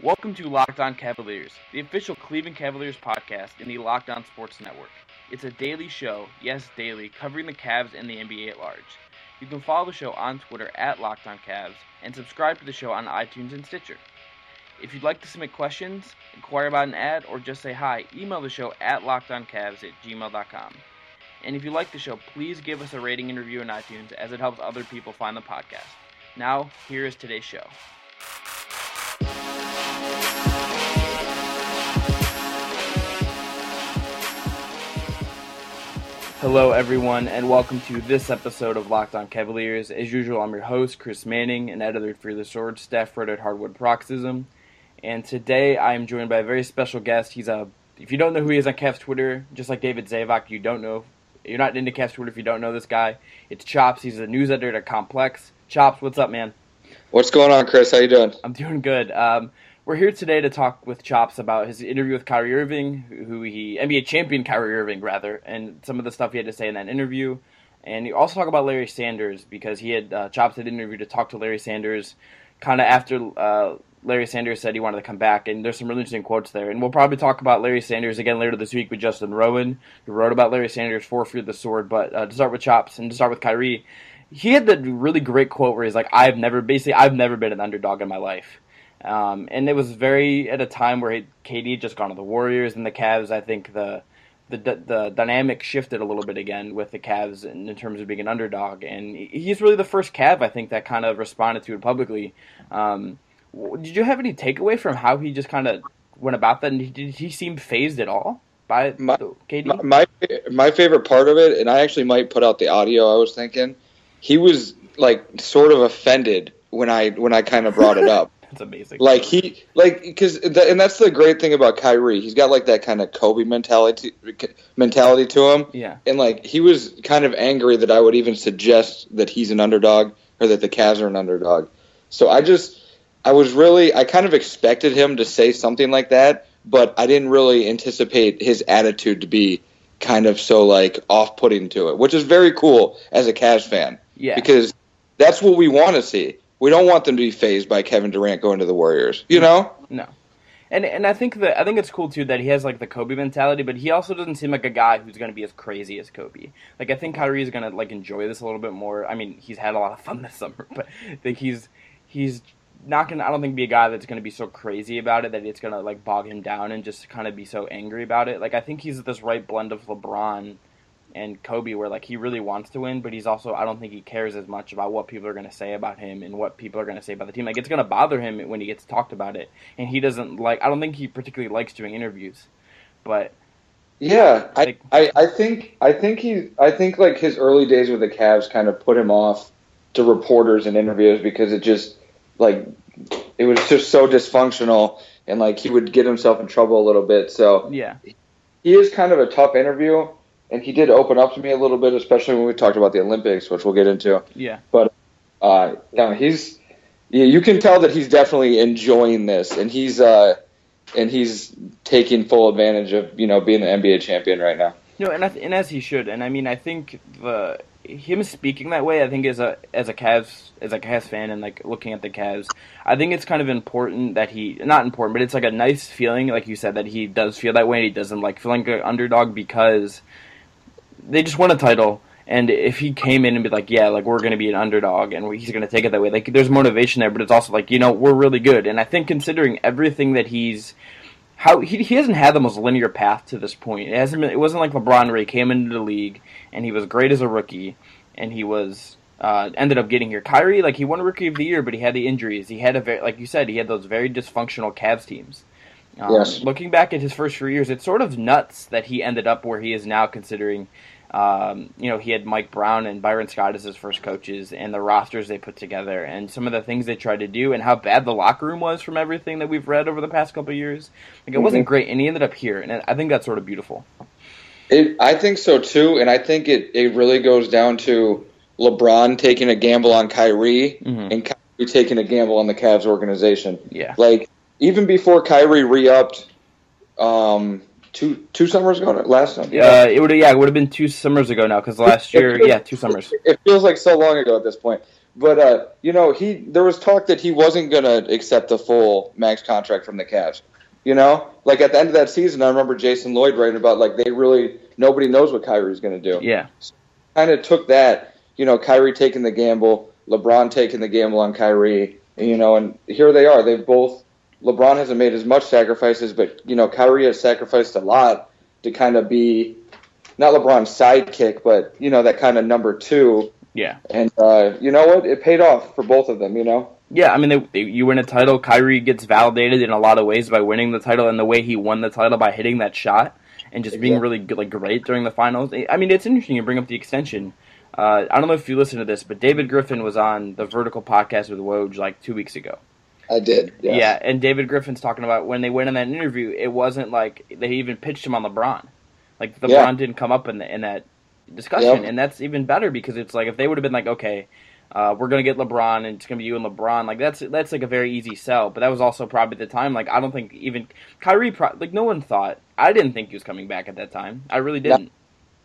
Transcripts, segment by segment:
Welcome to Locked On Cavaliers, the official Cleveland Cavaliers podcast in the Locked On Sports Network. It's a daily show, yes, daily, covering the Cavs and the NBA at large. You can follow the show on Twitter at Locked On Cavs and subscribe to the show on iTunes and Stitcher. If you'd like to submit questions, inquire about an ad, or just say hi, email the show at lockedoncavs at gmail.com. And if you like the show, please give us a rating and review in iTunes as it helps other people find the podcast. Now, here is today's show. Hello, everyone, and welcome to this episode of Locked On Cavaliers. As usual, I'm your host, Chris Manning, an editor for the Sword, staff writer at Hardwood Paroxysm. And today I am joined by a very special guest. He's a, if you don't know who he is on Cavs Twitter, just like David Zavac, you don't know, you're not into Cavs Twitter if you don't know this guy. It's Chopz. He's a news editor at Complex. Chopz, what's up, man? What's going on, Chris? How you doing? I'm doing good. Um, we're here today to talk with Chopz about his interview with Kyrie Irving, who he NBA champion Kyrie Irving rather, and some of the stuff he had to say in that interview. And you also talk about Larry Sanders because he had uh, Chopz had an interview to talk to Larry Sanders, kind of after uh, Larry Sanders said he wanted to come back, and there's some really interesting quotes there. And we'll probably talk about Larry Sanders again later this week with Justin Rowan, who wrote about Larry Sanders for Fear the Sword. But uh, to start with Chopz and to start with Kyrie, he had the really great quote where he's like, "I've never basically I've never been an underdog in my life." Um, and it was very at a time where he, KD had just gone to the Warriors and the Cavs. I think the the the dynamic shifted a little bit again with the Cavs in, in, terms of being an underdog, and he's really the first Cav I think that kind of responded to it publicly. Um, did you have any takeaway from how he just kind of went about that? And did he seem fazed at all by my, KD? My my favorite part of it, and I actually might put out the audio. I was thinking he was like sort of offended when I when I kind of brought it up. That's amazing. Like he, like because, and that's the great thing about Kyrie. He's got like that kind of Kobe mentality mentality to him. Yeah. And like he was kind of angry that I would even suggest that he's an underdog or that the Cavs are an underdog. So I just, I was really, I kind of expected him to say something like that, but I didn't really anticipate his attitude to be kind of so like off-putting to it, which is very cool as a Cavs fan. Yeah. Because that's what we want to see we don't want them to be fazed by Kevin Durant going to the Warriors. You know? No. And and I think that I think it's cool too that he has like the Kobe mentality, but he also doesn't seem like a guy who's going to be as crazy as Kobe. Like I think Kyrie is going to like enjoy this a little bit more. I mean, he's had a lot of fun this summer, but I think he's he's not gonna. I don't think be a guy that's gonna be so crazy about it that it's gonna like bog him down and just kind of be so angry about it. Like I think he's this right blend of LeBron and Kobe where like he really wants to win, but he's also I don't think he cares as much about what people are going to say about him and what people are going to say about the team. Like it's going to bother him when he gets talked about it, and he doesn't like. I don't think he particularly likes doing interviews, but yeah, I, I, I think I think he I think like his early days with the Cavs kind of put him off to reporters and interviews because it just like it was just so dysfunctional and like he would get himself in trouble a little bit. So yeah, he is kind of a tough interview and he did open up to me a little bit, especially when we talked about the Olympics, which we'll get into. Yeah. But uh, yeah, he's yeah, you can tell that he's definitely enjoying this, and he's uh, and he's taking full advantage of you know being the NBA champion right now. No, and and as he should, and I mean, I think the him speaking that way, I think as a as a Cavs as a Cavs fan and like looking at the Cavs, I think it's kind of important that he not important, but it's like a nice feeling, like you said, that he does feel that way. and He doesn't like feeling like an underdog because they just won a title. And if he came in and be like, yeah, like we're going to be an underdog and he's going to take it that way, like there's motivation there, but it's also like, you know, we're really good. And I think considering everything that he's, how he, he hasn't had the most linear path to this point. It hasn't been, it wasn't like LeBron where he came into the league and he was great as a rookie and he was uh, ended up getting here. Kyrie, like he won Rookie of the Year, but he had the injuries. He had a very, like you said, he had those very dysfunctional Cavs teams. Um, yes. Looking back at his first few years, it's sort of nuts that he ended up where he is now, considering um, you know, he had Mike Brown and Byron Scott as his first coaches, and the rosters they put together, and some of the things they tried to do, and how bad the locker room was from everything that we've read over the past couple years. Like it mm-hmm. wasn't great, and he ended up here, and I think that's sort of beautiful. It, I think so too, and I think it, it really goes down to LeBron taking a gamble on Kyrie mm-hmm. and Kyrie taking a gamble on the Cavs organization. Yeah, like even before Kyrie re-upped. Um, two two summers ago, last summer. Yeah, uh, it would yeah, it would have been two summers ago now because last year, feels, yeah, two summers. It feels like so long ago at this point. But uh, you know, he there was talk that he wasn't gonna accept the full max contract from the Cavs. You know, like at the end of that season, I remember Jason Lloyd writing about like they really nobody knows what Kyrie's gonna do. Yeah, kind of took that. You know, Kyrie taking the gamble, LeBron taking the gamble on Kyrie. You know, and here they are. They've both. LeBron hasn't made as much sacrifices, but you know, Kyrie has sacrificed a lot to kind of be not LeBron's sidekick, but you know that kind of number two. yeah, And uh, you know what? It paid off for both of them. You know. yeah. I mean, they, they, you win a title. Kyrie gets validated in a lot of ways by winning the title, and the way he won the title by hitting that shot and just being really like great during the finals. I mean, it's interesting you bring up the extension. Uh, I don't know if you listen to this, but David Griffin was on the Vertical podcast with Woj like two weeks ago. I did. Yes. Yeah, and David Griffin's talking about when they went in that interview, it wasn't like they even pitched him on LeBron. Like LeBron Yeah. didn't come up in the, in that discussion, Yep. and that's even better because it's like if they would have been like, okay, uh, we're gonna get LeBron, and it's gonna be you and LeBron, like that's that's like a very easy sell. But that was also probably at the time, like I don't think even Kyrie, pro- like no one thought. I didn't think he was coming back at that time. I really didn't.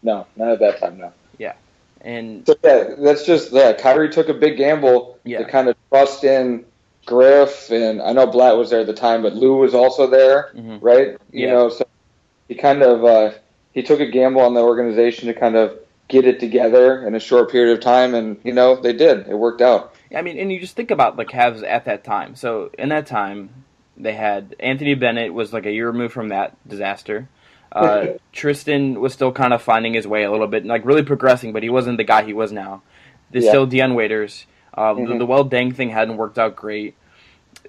No, not at that time. No. Yeah, and So yeah, that's just that. Kyrie took a big gamble Yeah. to kind of trust in Griff, and I know Blatt was there at the time, but Lou was also there, Mhm. right? You Yeah. know, so he kind of uh, he took a gamble on the organization to kind of get it together in a short period of time, and you know they did. It worked out. I mean, and you just think about the Cavs at that time. So in that time, they had Anthony Bennett was like a year removed from that disaster. Uh, Tristan was still kind of finding his way a little bit, like really progressing, but he wasn't the guy he was now. There's Yeah. still Dion Waiters. Um, the, Mhm. the well dang thing hadn't worked out great,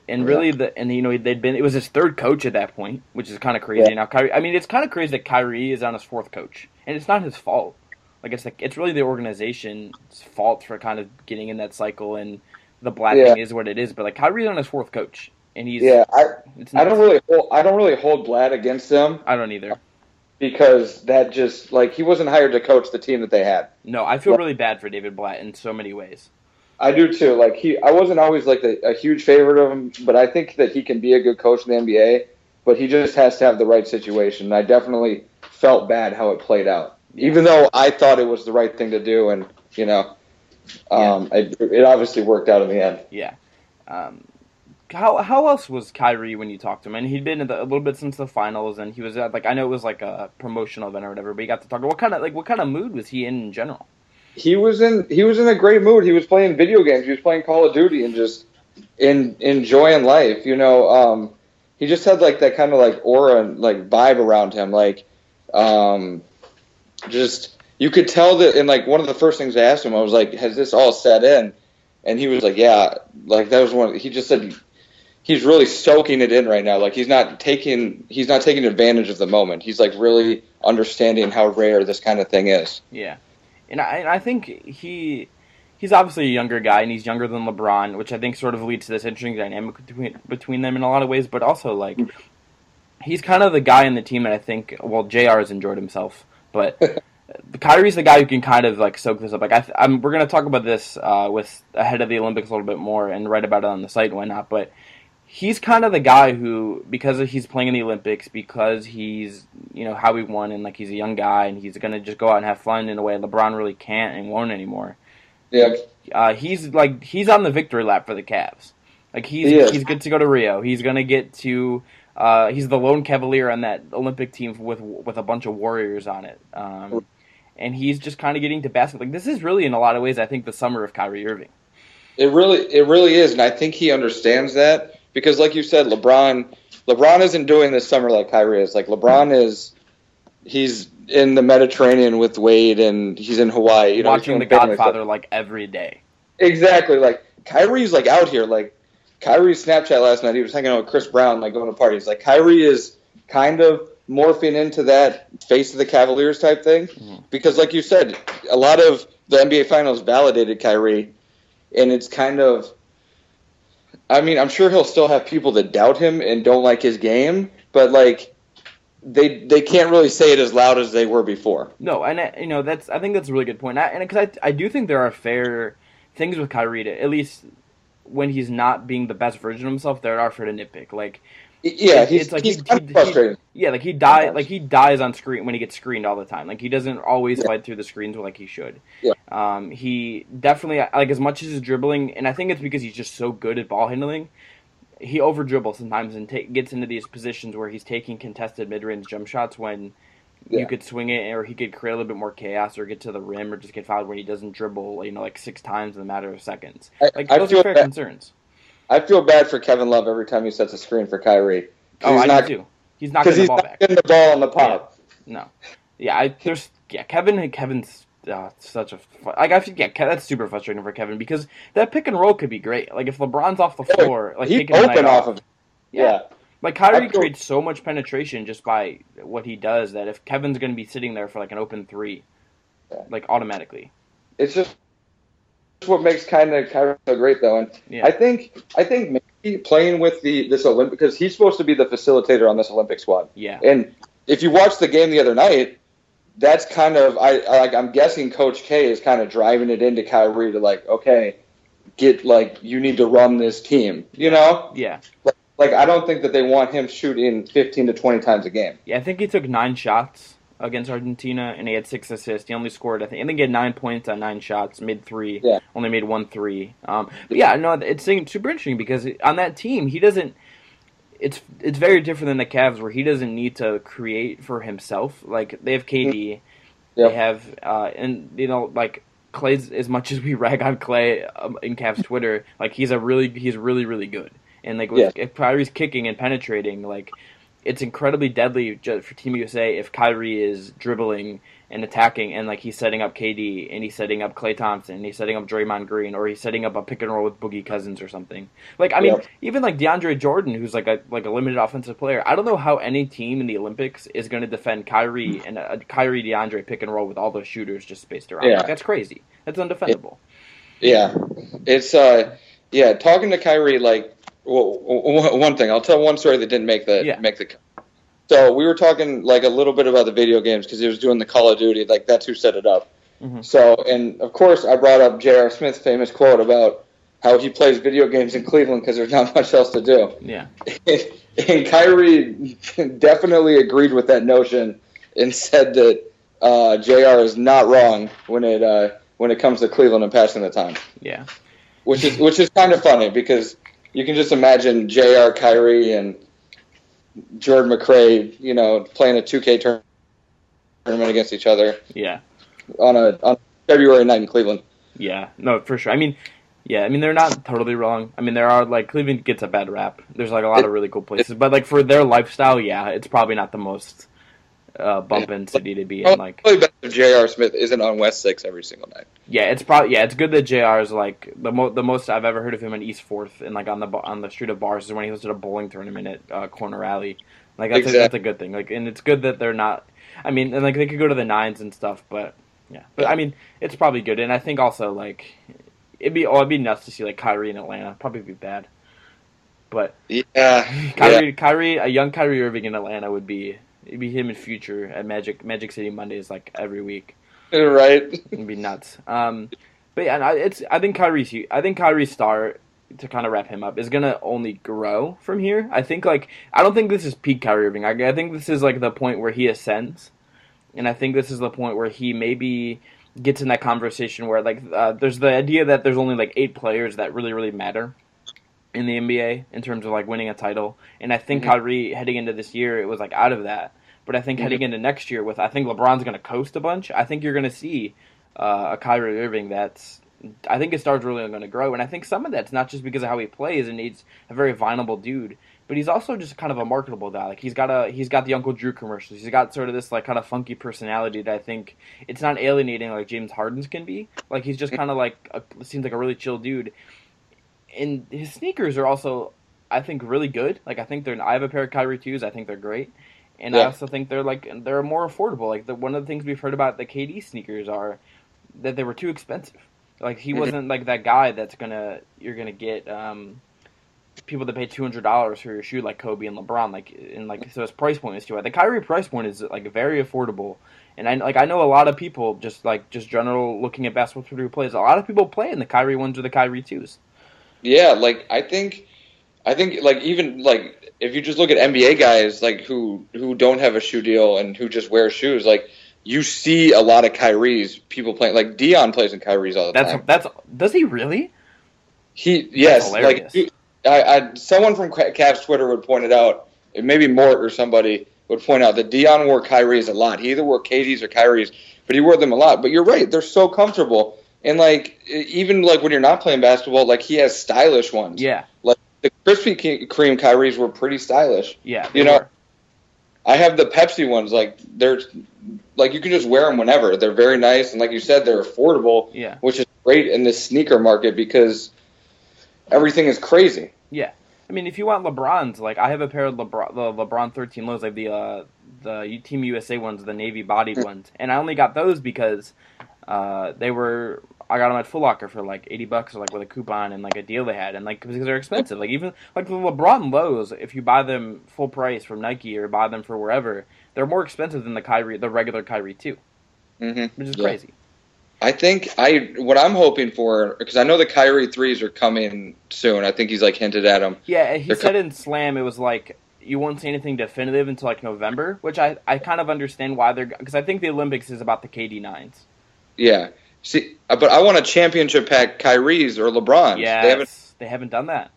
and Yeah. really the and you know they'd been it was his third coach at that point, which is kind of crazy. Yeah. Now Kyrie, I mean, it's kind of crazy that Kyrie is on his fourth coach, and it's not his fault. Like it's like it's really the organization's fault for kind of getting in that cycle, and the Blatt Yeah. thing is what it is. But like Kyrie's on his fourth coach, and he's Yeah, I It's I don't really hold, I don't really hold Blatt against them I don't either. because that just like he wasn't hired to coach the team that they had. No, I feel really bad for David Blatt in so many ways. I do too. Like he, I wasn't always like the, a huge favorite of him, but I think that he can be a good coach in the NBA. But he just has to have the right situation. And I definitely felt bad how it played out, even though I thought it was the right thing to do, and you know, um, it, it obviously worked out in the end. Yeah. Um, how how else was Kyrie when you talked to him? And he'd been the, a little bit since the finals, and he was at like I know it was like a promotional event or whatever, but you got to talk. What kind of like what kind of mood was he in in general? He was in he was in a great mood. He was playing video games. He was playing Call of Duty and just in enjoying life. You know, um, he just had like that kind of like aura and like vibe around him. Like, um, just you could tell that. And like one of the first things I asked him, I was like, "Has this all set in?" And he was like, "Yeah." Like that was one. He just said he's really soaking it in right now. Like he's not taking he's not taking advantage of the moment. He's like really understanding how rare this kind of thing is. Yeah, and I and I think he he's obviously a younger guy, and he's younger than LeBron, which I think sort of leads to this interesting dynamic between between them in a lot of ways. But also like he's kind of the guy in the team that I think well J.R. has enjoyed himself, but. Kyrie's the guy who can kind of like soak this up. Like I, th- I'm, we're gonna talk about this uh, with ahead of the Olympics a little bit more and write about it on the site and whatnot. But he's kind of the guy who, because he's playing in the Olympics, because he's you know how he won and like he's a young guy and he's gonna just go out and have fun in a way LeBron really can't and won't anymore. Yeah. Uh, he's like he's on the victory lap for the Cavs. Like he's He he's good to go to Rio. He's gonna get to. Uh, he's the lone Cavalier on that Olympic team with with a bunch of Warriors on it. Um, and he's just kind of getting to basket. Like this is really, in a lot of ways, I think the summer of Kyrie Irving. It really, it really is, and I think he understands that because, like you said, LeBron, LeBron isn't doing this summer like Kyrie is. Like LeBron is, he's in the Mediterranean with Wade, and he's in Hawaii. You know, watching The Godfather like every day. Exactly. Like Kyrie's like out here. Like Kyrie's Snapchat last night, he was hanging out with Chris Brown, like going to parties. Like Kyrie is kind of morphing into that face of the Cavaliers type thing Mhm. because, like you said, a lot of the NBA Finals validated Kyrie, and it's kind of. I mean, I'm sure he'll still have people that doubt him and don't like his game, but like they they can't really say it as loud as they were before. No, and uh, you know that's I think that's a really good point. I, and because I I do think there are fair things with Kyrie to at least when he's not being the best version of himself, there are fair to nitpick. Like Yeah, he's, it's like he's he- kind he- of frustrating. Yeah, like he die like he dies on screen when he gets screened all the time. Like he doesn't always Yeah. fight through the screens like he should. Yeah. Um, he definitely like as much as his dribbling, and I think it's because he's just so good at ball handling. He over dribbles sometimes and ta- gets into these positions where he's taking contested mid range jump shots when Yeah. you could swing it, or he could create a little bit more chaos, or get to the rim, or just get fouled when he doesn't dribble, you know, like six times in a matter of seconds. I, Like I those feel are fair bad, concerns. I feel bad for Kevin Love every time he sets a screen for Kyrie. Oh, he's I not do. He's not getting he's the ball not back. getting the ball on the pop. No, yeah, I there's yeah Kevin Kevin's uh, such a like I yeah that's super frustrating for Kevin because that pick and roll could be great. Like if LeBron's off the Oh, floor, like he's open off of. yeah. Yeah. Like Kyrie feel- creates so much penetration just by what he does that if Kevin's going to be sitting there for like an open three, Yeah. like automatically, it's just what makes kind of Kyrie so great though, and yeah, I think I think maybe playing with the this Olympic because he's supposed to be the facilitator on this Olympic squad, yeah, and if you watch the game the other night, that's kind of I, I like I'm guessing Coach K is kind of driving it into Kyrie to like okay, get like you need to run this team, you know, yeah, like I don't think that they want him shooting 15 to 20 times a game. yeah. I think he took nine shots against Argentina and he had six assists. He only scored I think I think he had nine points on nine shots, made three. Yeah. only made one three. Um, but yeah, no, it's super interesting because on that team he doesn't. It's it's very different than the Cavs where he doesn't need to create for himself. Like they have KD, Yeah. they have uh, and you know like Klay's as much as we rag on Klay um, in Cavs Twitter, like he's a really he's really really good. And like with, if Kyrie's kicking and penetrating, like it's incredibly deadly for Team USA if Kyrie is dribbling and attacking and like he's setting up KD and he's setting up Klay Thompson and he's setting up Draymond Green or he's setting up a pick and roll with Boogie Cousins or something. Like I mean, Yep. even like DeAndre Jordan, who's like a like a limited offensive player. I don't know how any team in the Olympics is going to defend Kyrie and a, a Kyrie DeAndre pick and roll with all those shooters just spaced around. Yeah. Like, that's crazy. That's undefendable. Yeah, it's uh, yeah. Talking to Kyrie, like, well, one thing I'll tell one story that didn't make the Yeah. make the. So we were talking like a little bit about the video games because he was doing the Call of Duty, like that's who set it up. Mhm. So, and of course, I brought up J.R. Smith's famous quote about how he plays video games in Cleveland because there's not much else to do. Yeah. and Kyrie definitely agreed with that notion and said that uh, J.R. is not wrong when it uh, when it comes to Cleveland and passing the time, Yeah. which is which is kind of funny because you can just imagine J.R. Kyrie and Jordan McRae, you know, playing a 2K tournament against each other Yeah. on a on February night in Cleveland. Yeah, no, for sure. I mean, yeah, I mean they're not totally wrong. I mean there are like Cleveland gets a bad rap. There's like a lot of really cool places, but like for their lifestyle, yeah, it's probably not the most uh, bumpin' city to be in. Like, Probably best if J.R. Smith isn't on West Six every single night. yeah, it's probably yeah, it's good that J.R. is like the mo- the most I've ever heard of him in East Fourth and like on the on the street of bars is when he hosted a bowling tournament at uh, Corner Alley. Like that's a, that's a good thing. Like, and it's good that they're not. I mean, and like they could go to the nines and stuff, but yeah, but I mean, it's probably good. And I think also like it'd be oh, it'd be nuts to see like Kyrie in Atlanta. Probably be bad, but Yeah, Kyrie, Kyrie, a young Kyrie Irving in Atlanta would be it'd be him in future at Magic Magic City Mondays like every week. right. It'd be nuts. Um, but yeah, I- it's I think Kyrie's I think Kyrie's star to kind of wrap him up is gonna only grow from here. I think like I don't think this is peak Kyrie Irving. I, I think this is like the point where he ascends, and I think this is the point where he maybe gets in that conversation where like uh, there's the idea that there's only like eight players that really really matter in the NBA in terms of like winning a title, and I think Mhm. Kyrie heading into this year it was like out of that. But I think heading into next year, with I think LeBron's going to coast a bunch. I think you're going to see uh, a Kyrie Irving that's. I think his star's really going to grow, and I think some of that's not just because of how he plays, and he's a very viable dude, but he's also just kind of a marketable guy. Like he's got a he's got the Uncle Drew commercials. He's got sort of this like kind of funky personality that I think it's not alienating like James Harden's can be. Like he's just kind of like a, seems like a really chill dude, and his sneakers are also I think really good. Like I think they're I have a pair of Kyrie twos. I think they're great. And I also think they're like they're more affordable. Like the, one of the things we've heard about the KD sneakers are that they were too expensive. Like he Mhm. wasn't like that guy that's gonna you're gonna get um, people that pay two hundred dollars for your shoe like Kobe and LeBron. Like and like so his price point is too high. The Kyrie price point is like very affordable. And I like I know a lot of people just like just general looking at basketball Twitter plays. A lot of people play in the Kyrie ones or the Kyrie twos. Yeah, like I think, I think like even like if you just look at NBA guys like who who don't have a shoe deal and who just wear shoes, like you see a lot of Kyrie's people playing. Like Dion plays in Kyrie's all the That's time. that's does he really? He yes, like I, I someone from Ca- Cavs Twitter would point it out. Maybe Mort or somebody would point out that Dion wore Kyrie's a lot. He either wore KD's or Kyrie's, but he wore them a lot. But you're right; they're so comfortable. And like even like when you're not playing basketball, like he has stylish ones. Yeah, Like the Krispy Kreme Kyrie's were pretty stylish. yeah. You know, were. I have the Pepsi ones. Like they're like you can just wear them whenever. They're very nice, and like you said, they're affordable, yeah, which is great in this sneaker market because everything is crazy. yeah. I mean, if you want LeBrons, like I have a pair of LeBron, the LeBron 13 lows, like the uh, the Team USA ones, the navy bodied ones, and I only got those because uh, they were. I got them at Foot Locker for like 80 bucks, or like with a coupon and like a deal they had, and like because they're expensive. Like even like the LeBron lows, if you buy them full price from Nike or buy them for wherever, they're more expensive than the Kyrie, the regular Kyrie too, hmm which is Yeah. crazy. I think I what I'm hoping for because I know the Kyrie threes are coming soon. I think he's like hinted at them. Yeah, he They're said in Slam it was like you won't see anything definitive until like November, which I, I kind of understand why they're because I think the Olympics is about the KD nines. Yeah. See, uh, but I want a championship pack Kyrie's or LeBron's. Yeah, They haven't. they haven't done that.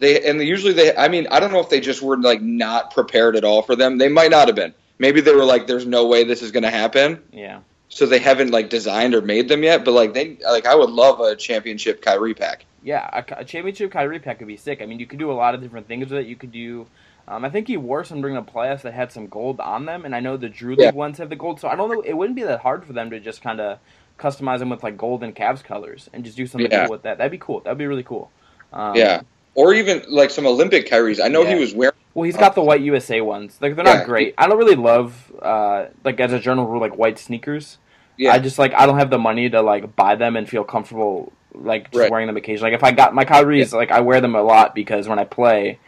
They and usually they. I mean, I don't know if they just were like not prepared at all for them. They might not have been. Maybe they were like, "There's no way this is going to happen," Yeah, so they haven't like designed or made them yet. But like they, like I would love a championship Kyrie pack. yeah, a, a championship Kyrie pack could be sick. I mean, you could do a lot of different things with it. You could do. Um, I think he wore some during the playoffs that had some gold on them, and I know the Drew League Yeah. ones have the gold. So I don't know. It wouldn't be that hard for them to just kind of customize them with like golden Cavs colors and just do something Yeah. cool with that. That'd be cool. That'd be really cool. Um, yeah, or even like some Olympic Kyries. I know Yeah. he was wearing. Well, he's got the white USA ones. Like they're Yeah. not great. I don't really love uh like as a general rule like white sneakers. Yeah, I just like I don't have the money to like buy them and feel comfortable like just Right. wearing them occasionally. Like if I got my Kyrie's, like I wear them a lot because when I play,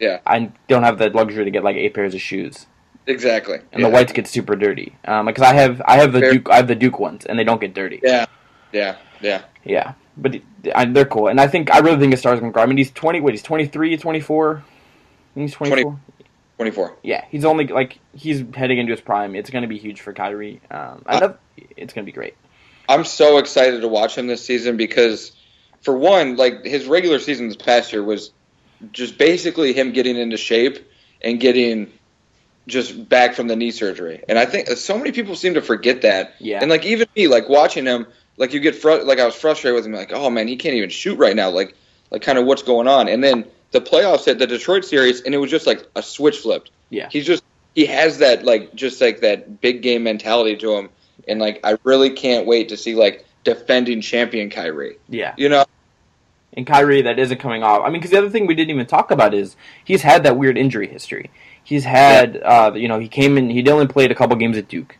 Yeah. I don't have the luxury to get like eight pairs of shoes, exactly. and yeah. the whites get super dirty. Um, because I have I have the Fair. Duke I have the Duke ones, and they don't get dirty. Yeah, yeah, yeah. Yeah, but I, they're cool, and I think I really think a star's gonna grow. I mean, he's twenty. Wait, he's 23, 24? He's twenty four. Twenty four. Yeah, he's only like he's heading into his prime. It's going to be huge for Kyrie. Um, I Uh, know it's going to be great. I'm so excited to watch him this season because, for one, like his regular season this past year was just basically him getting into shape and getting just back from the knee surgery. And I think so many people seem to forget that. Yeah, And like even me, like watching him, like you get fru- like I was frustrated with him, like oh man, he can't even shoot right now. Like like kind of what's going on. And then the playoffs at the Detroit series, and it was just like a switch flipped. Yeah. he's just he has that like just like that big game mentality to him, and like I really can't wait to see like defending champion Kyrie. yeah. You know, And Kyrie that isn't coming off. I mean, because the other thing we didn't even talk about is he's had that weird injury history. He's had, uh, you know, he came in. He only played a couple games at Duke.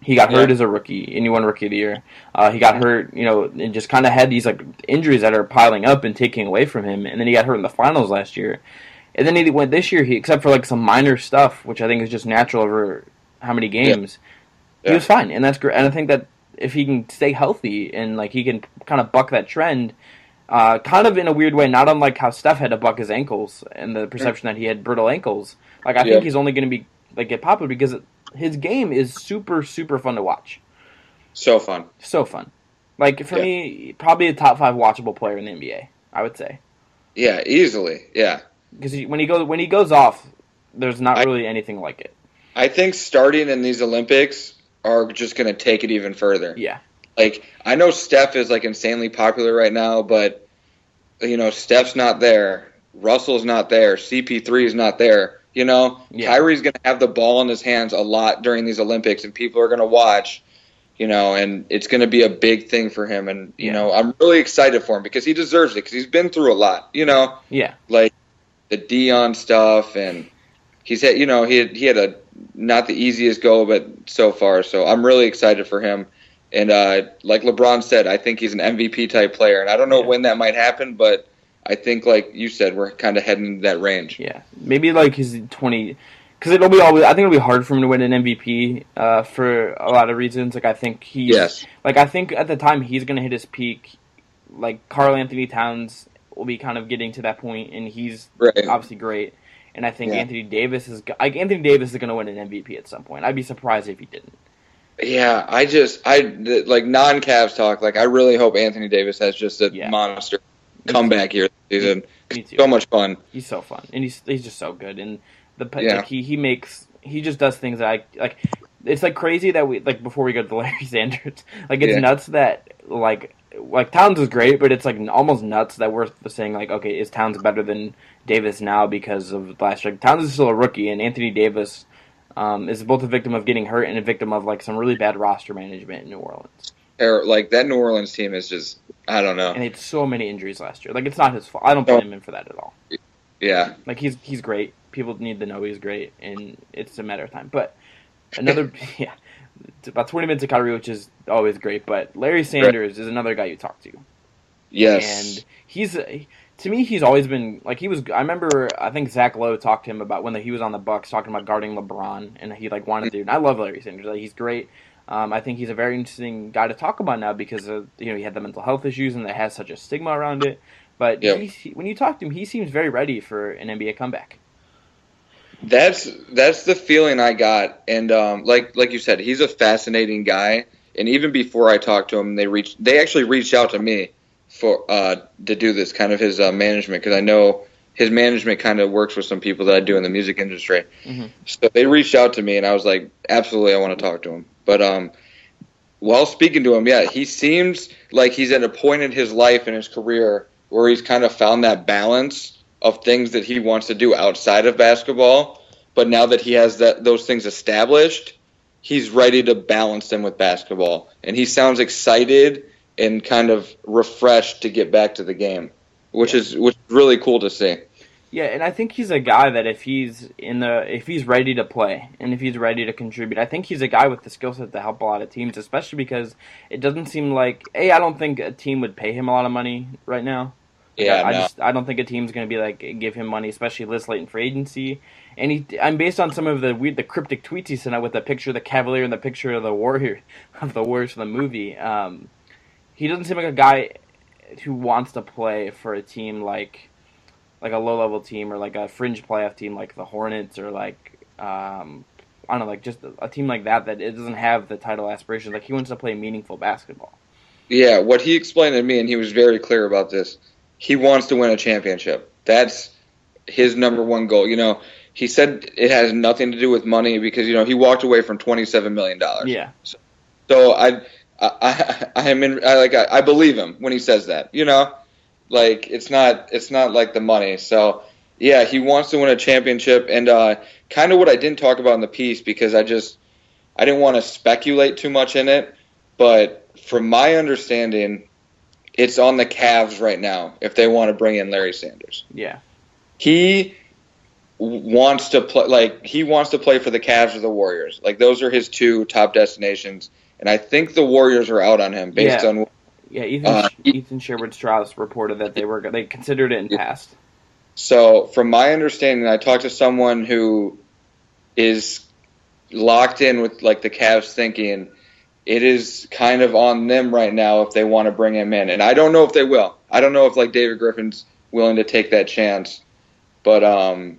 He got hurt Yeah. as a rookie, and he won Rookie of the Year. Uh, he got hurt, you know, and just kind of had these like injuries that are piling up and taking away from him. And then he got hurt in the finals last year. And then he went this year. He except for like some minor stuff, which I think is just natural over how many games. He Yeah. was fine, and that's great. And I think that if he can stay healthy and like he can kind of buck that trend, uh, kind of in a weird way, not unlike how Steph had to buck his ankles and the perception that he had brittle ankles. Like I Yeah. think he's only going to be like get popular because his game is super super fun to watch. so fun. So fun. Like for Yeah. me, probably a top five watchable player in the NBA. I would say Yeah, easily. Yeah, because when he goes when he goes off, there's not I- really anything like it. I think starting in these Olympics are just going to take it even further. Yeah, Like I know Steph is like insanely popular right now, but you know Steph's not there, Russell's not there, CP3 is not there. You know, Yeah. Kyrie's going to have the ball in his hands a lot during these Olympics, and people are going to watch. You know, and it's going to be a big thing for him, and you Yeah. know I'm really excited for him because he deserves it because he's been through a lot. You know, yeah, like the Dion stuff, and he's had you know he had, he had a not the easiest go, but so far, so I'm really excited for him. And uh, like LeBron said, I think he's an MVP type player, and I don't know Yeah. when that might happen, but I think like you said, we're kind of heading into that range. Yeah, maybe like his twenty, because it'll be always. I think it'll be hard for him to win an MVP uh, for a lot of reasons. Like I think he, Yes, like I think at the time he's gonna hit his peak. Like Karl Anthony Towns will be kind of getting to that point, and he's right. obviously great. and I think Yeah. Anthony Davis is like Anthony Davis is going to win an MVP at some point. I'd be surprised if he didn't. Yeah, I just I th- like non Cavs talk. Like I really hope Anthony Davis has just a Yeah. monster comeback here this season. Me too. So much fun. He's so fun, and he's he's just so good, and the Yeah. like he he makes he just does things that I like. It's like crazy that we like before we go to the Larry Sanders. Like it's Yeah. nuts that like like Towns is great, but it's like almost nuts that we're saying like okay, is Towns better than Davis now because of last year? Towns is still a rookie, and Anthony Davis um, is both a victim of getting hurt and a victim of like some really bad roster management in New Orleans. Or, like that New Orleans team is just I don't know. And he had so many injuries last year. Like it's not his fault. I don't blame him for that at all. Yeah, Like he's he's great. People need to know he's great, and it's a matter of time. But another, yeah, it's about twenty minutes of Kyrie, which is always great. But Larry Sanders is another guy you talk to, yes, and he's to me he's always been like he was. I remember I think Zach Lowe talked to him about when he was on the Bucks talking about guarding LeBron, and he like wanted to. And I love Larry Sanders. Like, he's great. Um, I think he's a very interesting guy to talk about now because of, you know he had the mental health issues and that has such a stigma around it. But he- when you talk to him, he seems very ready for an NBA comeback. that's that's the feeling I got. And um, like like you said, he's a fascinating guy. And even before I talked to him, they reached they actually reached out to me for uh, to do this kind of his uh, management because I know his management kind of works with some people that I do in the music industry. Mhm. So they reached out to me, and I was like, absolutely, I want to talk to him. But um, while speaking to him, yeah, he seems like he's at a point in his life and his career where he's kind of found that balance of things that he wants to do outside of basketball. But now that he has that those things established, he's ready to balance them with basketball, and he sounds excited and kind of refreshed to get back to the game, which is which is really cool to see. Yeah, and I think he's a guy that if he's in the if he's ready to play and if he's ready to contribute, I think he's a guy with the skill set to help a lot of teams, especially because it doesn't seem like a I don't think a team would pay him a lot of money right now. Yeah, I no. just I don't think a team's going to be like give him money, especially this late in free agency. And he, I'm based on some of the weird, the cryptic tweets he sent out with the picture of the Cavalier and the picture of the Warrior, of the Warriors from the movie. Um, he doesn't seem like a guy who wants to play for a team like, like a low level team or like a fringe playoff team like the Hornets or like, um, I don't know, like just a team like that that it doesn't have the title aspirations. Like he wants to play meaningful basketball. Yeah, what he explained to me, and he was very clear about this. He wants to win a championship. That's his number one goal. You know, he said it has nothing to do with money because you know he walked away from twenty seven million dollars. Yeah, So I, I, I, I am in. I like. I, I believe him when he says that. You know, like it's not. It's not like the money. So yeah, he wants to win a championship, and uh, kind of what I didn't talk about in the piece because I just I didn't want to speculate too much in it. But from my understanding, it's on the Cavs right now if they want to bring in Larry Sanders yeah. he wants to play like he wants to play for the Cavs or the Warriors. Like those are his two top destinations, and I think the Warriors are out on him based Yeah. on Yeah, Ethan Uh, Ethan Sherwood Strauss reported that they were they considered it in Yeah. past. So, from my understanding, I talked to someone who is locked in with like the Cavs thinking it is kind of on them right now if they want to bring him in. And I don't know if they will. I don't know if like David Griffin's willing to take that chance. But um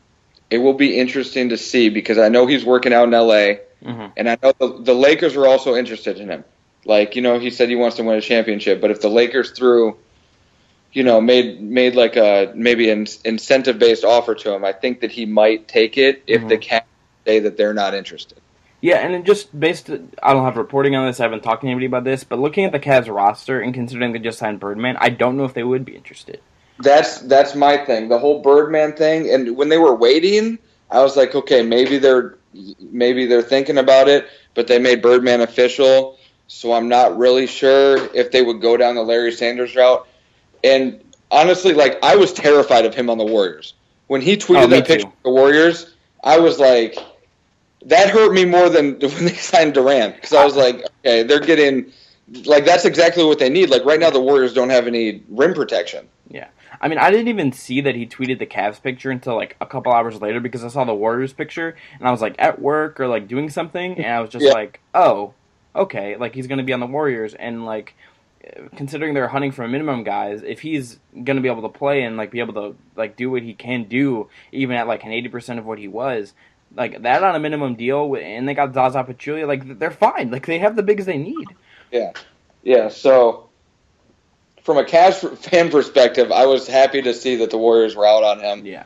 it will be interesting to see because I know he's working out in LA hmm and I know the, the Lakers are also interested in him. Like, you know, he said he wants to win a championship, but if the Lakers threw you know, made made like a maybe an incentive based offer to him, I think that he might take it if Mhm. the Cavs say that they're not interested. Yeah, and just based, I don't have reporting on this. I haven't talked to anybody about this, but looking at the Cavs roster and considering they just signed Birdman, I don't know if they would be interested. That's that's my thing. The whole Birdman thing, and when they were waiting, I was like, okay, maybe they're maybe they're thinking about it, but they made Birdman official, so I'm not really sure if they would go down the Larry Sanders route. And honestly, like I was terrified of him on the Warriors when he tweeted Oh, that picture of the Warriors. I was like, that hurt me more than when they signed Durant because I was like, okay, they're getting like that's exactly what they need. Like right now, the Warriors don't have any rim protection. I mean, I didn't even see that he tweeted the Cavs picture until like a couple hours later because I saw the Warriors picture and I was like at work or like doing something and I was just Yeah. like, oh, okay, like he's gonna be on the Warriors and like considering they're hunting for a minimum guys, if he's going to be able to play and like be able to like do what he can do, even at like an eighty percent of what he was, like that on a minimum deal, and they got Zaza Pachulia, like they're fine. Like they have the bigs they need. Yeah, yeah. So from a Cavs fan perspective, I was happy to see that the Warriors were out on him. Yeah.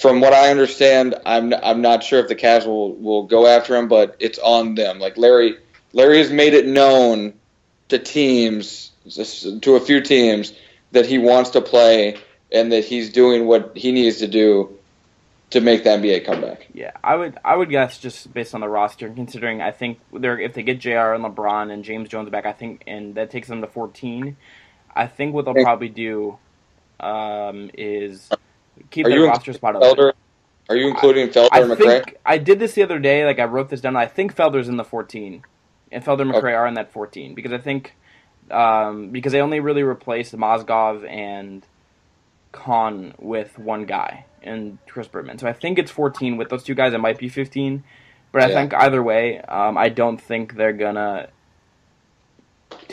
From what I understand, I'm I'm not sure if the Cavs will, will go after him, but it's on them. Like Larry, Larry has made it known to teams, to a few teams, that he wants to play and that he's doing what he needs to do to make the NBA comeback. Yeah, I would I would guess just based on the roster and considering I think they're if they get J.R. and LeBron and James Jones back, I think and that takes them to 14. I think what they'll probably do um, is keep Are their roster spot Felder? open. Are you including Felder I and McRae? think I did this the other day. Like I wrote this down. I think Felder's in the 14, and Felder and McRae Okay. are in that 14 because I think um, because they only really replaced Mozgov and Kaun with one guy and Chris Berman. So I think it's 14 with those two guys. It might be 15, but I Yeah. think either way, um, I don't think they're gonna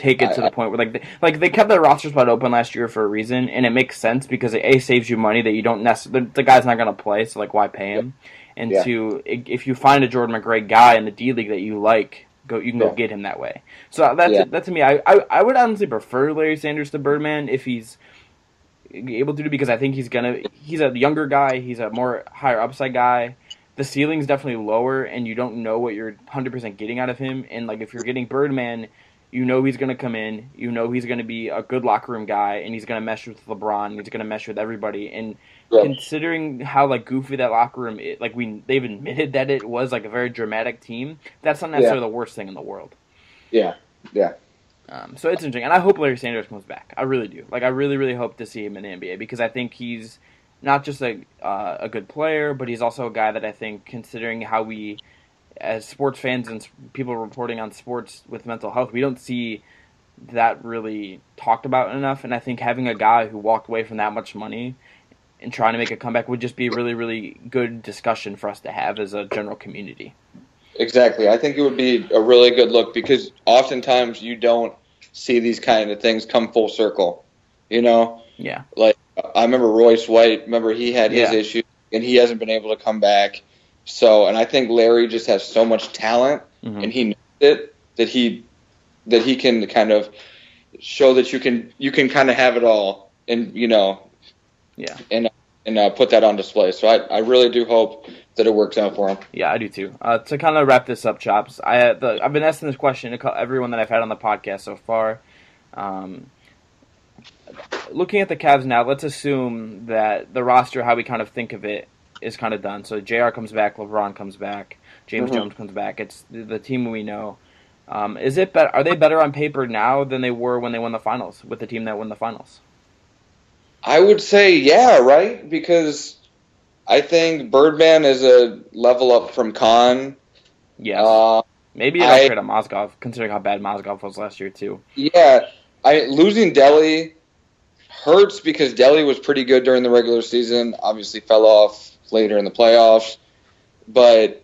take it to I- the point where like they, like they kept their roster spot open last year for a reason, and it makes sense because it a saves you money that you don't necessarily the, the guy's not gonna play, so like why pay him? And Yeah. two, if you find a Jordan McRae guy in the D League that you like, go you can go get him that way. So uh, that's Yeah. that to me. I, I I would honestly prefer Larry Sanders to Birdman if he's able to do because I think he's gonna he's a younger guy, he's a more higher upside guy. The ceiling's definitely lower, and you don't know what you're 100% getting out of him. And like if you're getting Birdman, you know he's gonna come in, you know he's gonna be a good locker room guy, and he's gonna mesh with LeBron, he's gonna mesh with everybody. And Yeah. considering how like goofy that locker room, is, like we they've admitted that it was like a very dramatic team. That's not necessarily the worst thing in the world. Yeah, yeah. Um, so it's interesting, and I hope Larry Sanders comes back. I really do. Like I really, really hope to see him in the NBA because I think he's not just a uh, a good player, but he's also a guy that I think, considering how we, as sports fans and people reporting on sports with mental health, we don't see that really talked about enough. And I think having a guy who walked away from that much money and trying to make a comeback would just be a really, really good discussion for us to have as a general community. Exactly. I think it would be a really good look because oftentimes you don't see these kind of things come full circle. You know, Yeah, Like I remember Royce White. Remember he had his Yeah. issues and he hasn't been able to come back. So, and I think Larry just has so much talent Mhm. and he knows it that he that he can kind of show that you can you can kind of have it all and you know yeah. and and uh, put that on display. So I, I really do hope that it works out for him. Yeah, I do too. Uh, to kind of wrap this up, Chopz. I the, I've been asking this question to everyone that I've had on the podcast so far. Um, looking at the Cavs now, let's assume that the roster, how we kind of think of it, is kind of done. So J.R. comes back, LeBron comes back, James Mhm. Jones comes back. It's the, the team we know. Um, is it better? Are they better on paper now than they were when they won the finals with the team that won the finals? I would say yeah, right? Because I think Birdman is a level up from Kaun. Yeah. Uh, Maybe an I- upgrade on Mozgov, considering how bad Mozgov was last year too. yeah, I losing Delly hurts because Delly was pretty good during the regular season. Obviously, fell off later in the playoffs, but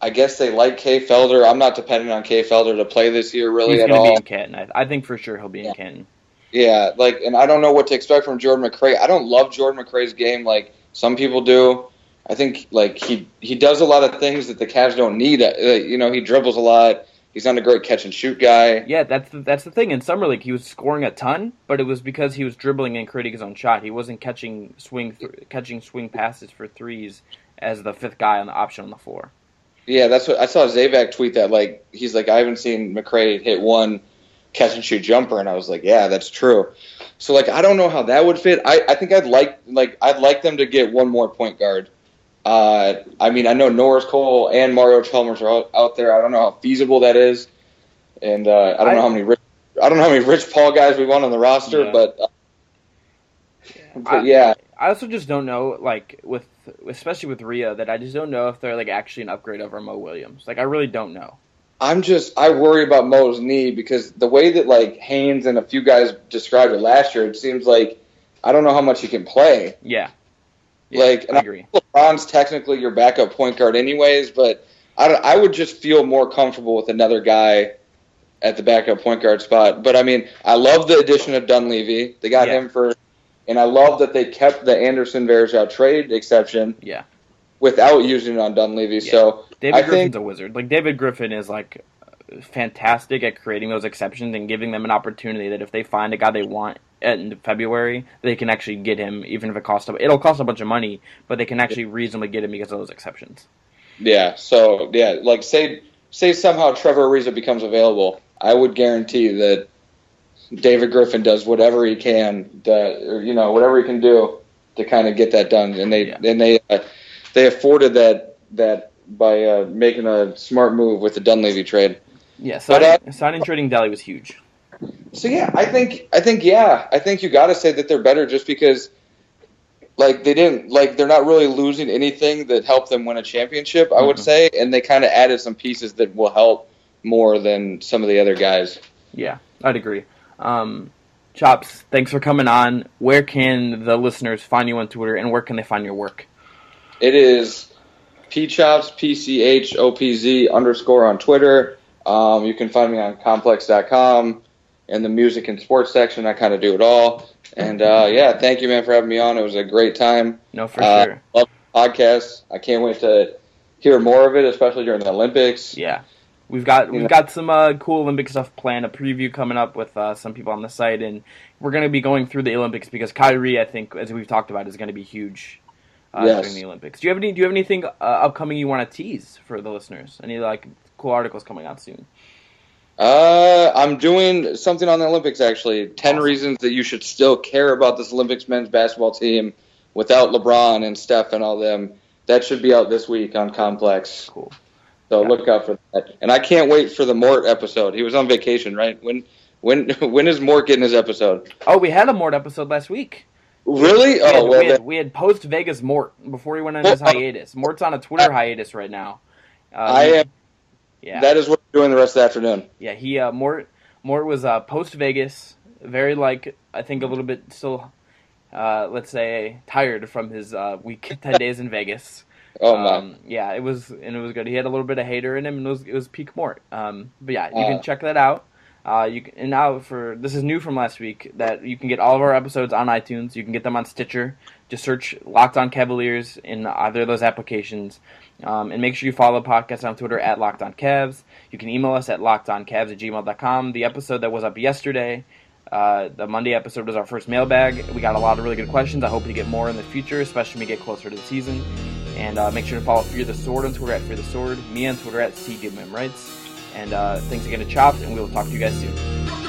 I guess they like Kay Felder. I'm not depending on Kay Felder to play this year really He's at all. be in Canton. I, I think for sure he'll be in Yeah. Canton. Yeah, like, and I don't know what to expect from Jordan McRae. I don't love Jordan McRae's game like some people do. I think like he he does a lot of things that the Cavs don't need. Uh, you know, he dribbles a lot. He's not a great catch and shoot guy. Yeah, that's the, that's the thing. In summer league, he was scoring a ton, but it was because he was dribbling and creating his own shot. He wasn't catching swing th- catching swing passes for threes as the fifth guy on the option on the floor. Yeah, that's what I saw. Zavac tweet that like he's like I haven't seen McRae hit one catch and shoot jumper, and I was like, yeah, that's true. So like I don't know how that would fit. I, I think I'd like like I'd like them to get one more point guard. Uh, I mean, I know Norris Cole and Mario Chalmers are out, out there. I don't know how feasible that is, and uh, I don't I- know how many rich, I don't know how many Rich Paul guys we want on the roster, Yeah. but, uh, but I- yeah, I also just don't know, like with especially with Rhea, that I just don't know if they're like actually an upgrade over Mo Williams. Like I really don't know. I'm just I worry about Mo's knee because the way that like Haynes and a few guys described it last year, it seems like I don't know how much he can play. Yeah, Yeah, Like, I I agree. LeBron's technically your backup point guard anyways, but I, don't- I would just feel more comfortable with another guy at the backup point guard spot. But I mean, I love the addition of Dunleavy. They got Yeah. him for, and I love that they kept the Anderson Varejao trade exception Yeah. without using it on Dunleavy. So David I Griffin's think- a wizard. Like David Griffin is like fantastic at creating those exceptions and giving them an opportunity that if they find a guy they want in February, they can actually get him, even if it costs a, it'll cost a bunch of money, but they can actually reasonably get him because of those exceptions. yeah, so yeah, like say say somehow Trevor Ariza becomes available, I would guarantee that David Griffin does whatever he can, to, or, you know, whatever he can do to kind of get that done. And they Yeah. and they uh, they afforded that that by uh, making a smart move with the Dunleavy trade. Yeah, But, signing, signing trading Delly was huge. So yeah, I think I think yeah, I think you got to say that they're better just because like they didn't like they're not really losing anything that helped them win a championship, I would Mhm. say, and they kind of added some pieces that will help more than some of the other guys. Yeah, I'd agree. Um, Chopz, thanks for coming on. Where can the listeners find you on Twitter, and where can they find your work? It is pchopz p c h o p z underscore on Twitter. Um, you can find me on complex.com in the music and sports section. I kind of do it all. And uh, yeah, thank you, man, for having me on. It was a great time. No, for Uh, sure. Love the podcast. I can't wait to hear more of it, especially during the Olympics. Yeah, we've got we've got some uh, cool Olympic stuff planned. A preview coming up with uh, some people on the site, and we're going to be going through the Olympics because Kyrie, I think, as we've talked about, is going to be huge uh, Yes. during the Olympics. Do you have any? Do you have anything uh, upcoming you want to tease for the listeners? Any like cool articles coming out soon? Uh, I'm doing something on the Olympics actually. Ten reasons that you should still care about this Olympics men's basketball team without LeBron and Steph and all them. That should be out this week on Complex. Cool. So Yeah. look out for that. And I can't wait for the Mort episode. He was on vacation, right? When when when is Mort getting his episode? Oh, we had a Mort episode last week. Really? We had, Oh well. we, had, then- we had post Vegas Mort before he went on his uh, hiatus. Mort's on a Twitter hiatus right now. Uh, I am. Yeah. That is what I'm doing the rest of the afternoon. Yeah, he uh, Mort Mort was uh, post Vegas, very like I think a little bit still, uh, let's say tired from his uh, week ten days in Vegas. Oh my. Um, yeah, it was and it was good. He had a little bit of hater in him, and it was it was peak Mort. Um, but yeah, you Uh. can check that out. Uh, you can, and now for this is new from last week that you can get all of our episodes on iTunes. You can get them on Stitcher. Just search Locked On Cavaliers in either of those applications, um, and make sure you follow the podcast on Twitter at Locked On Cavs. You can email us at lockedoncavs at gmail.com. The episode that was up yesterday, uh, the Monday episode was our first mailbag. We got a lot of really good questions. I hope to get more in the future, especially when we get closer to the season. And uh, make sure to follow Fear the Sword on Twitter at Fear the Sword, me on Twitter at C. And uh, thanks again to Chopz, and we will talk to you guys soon.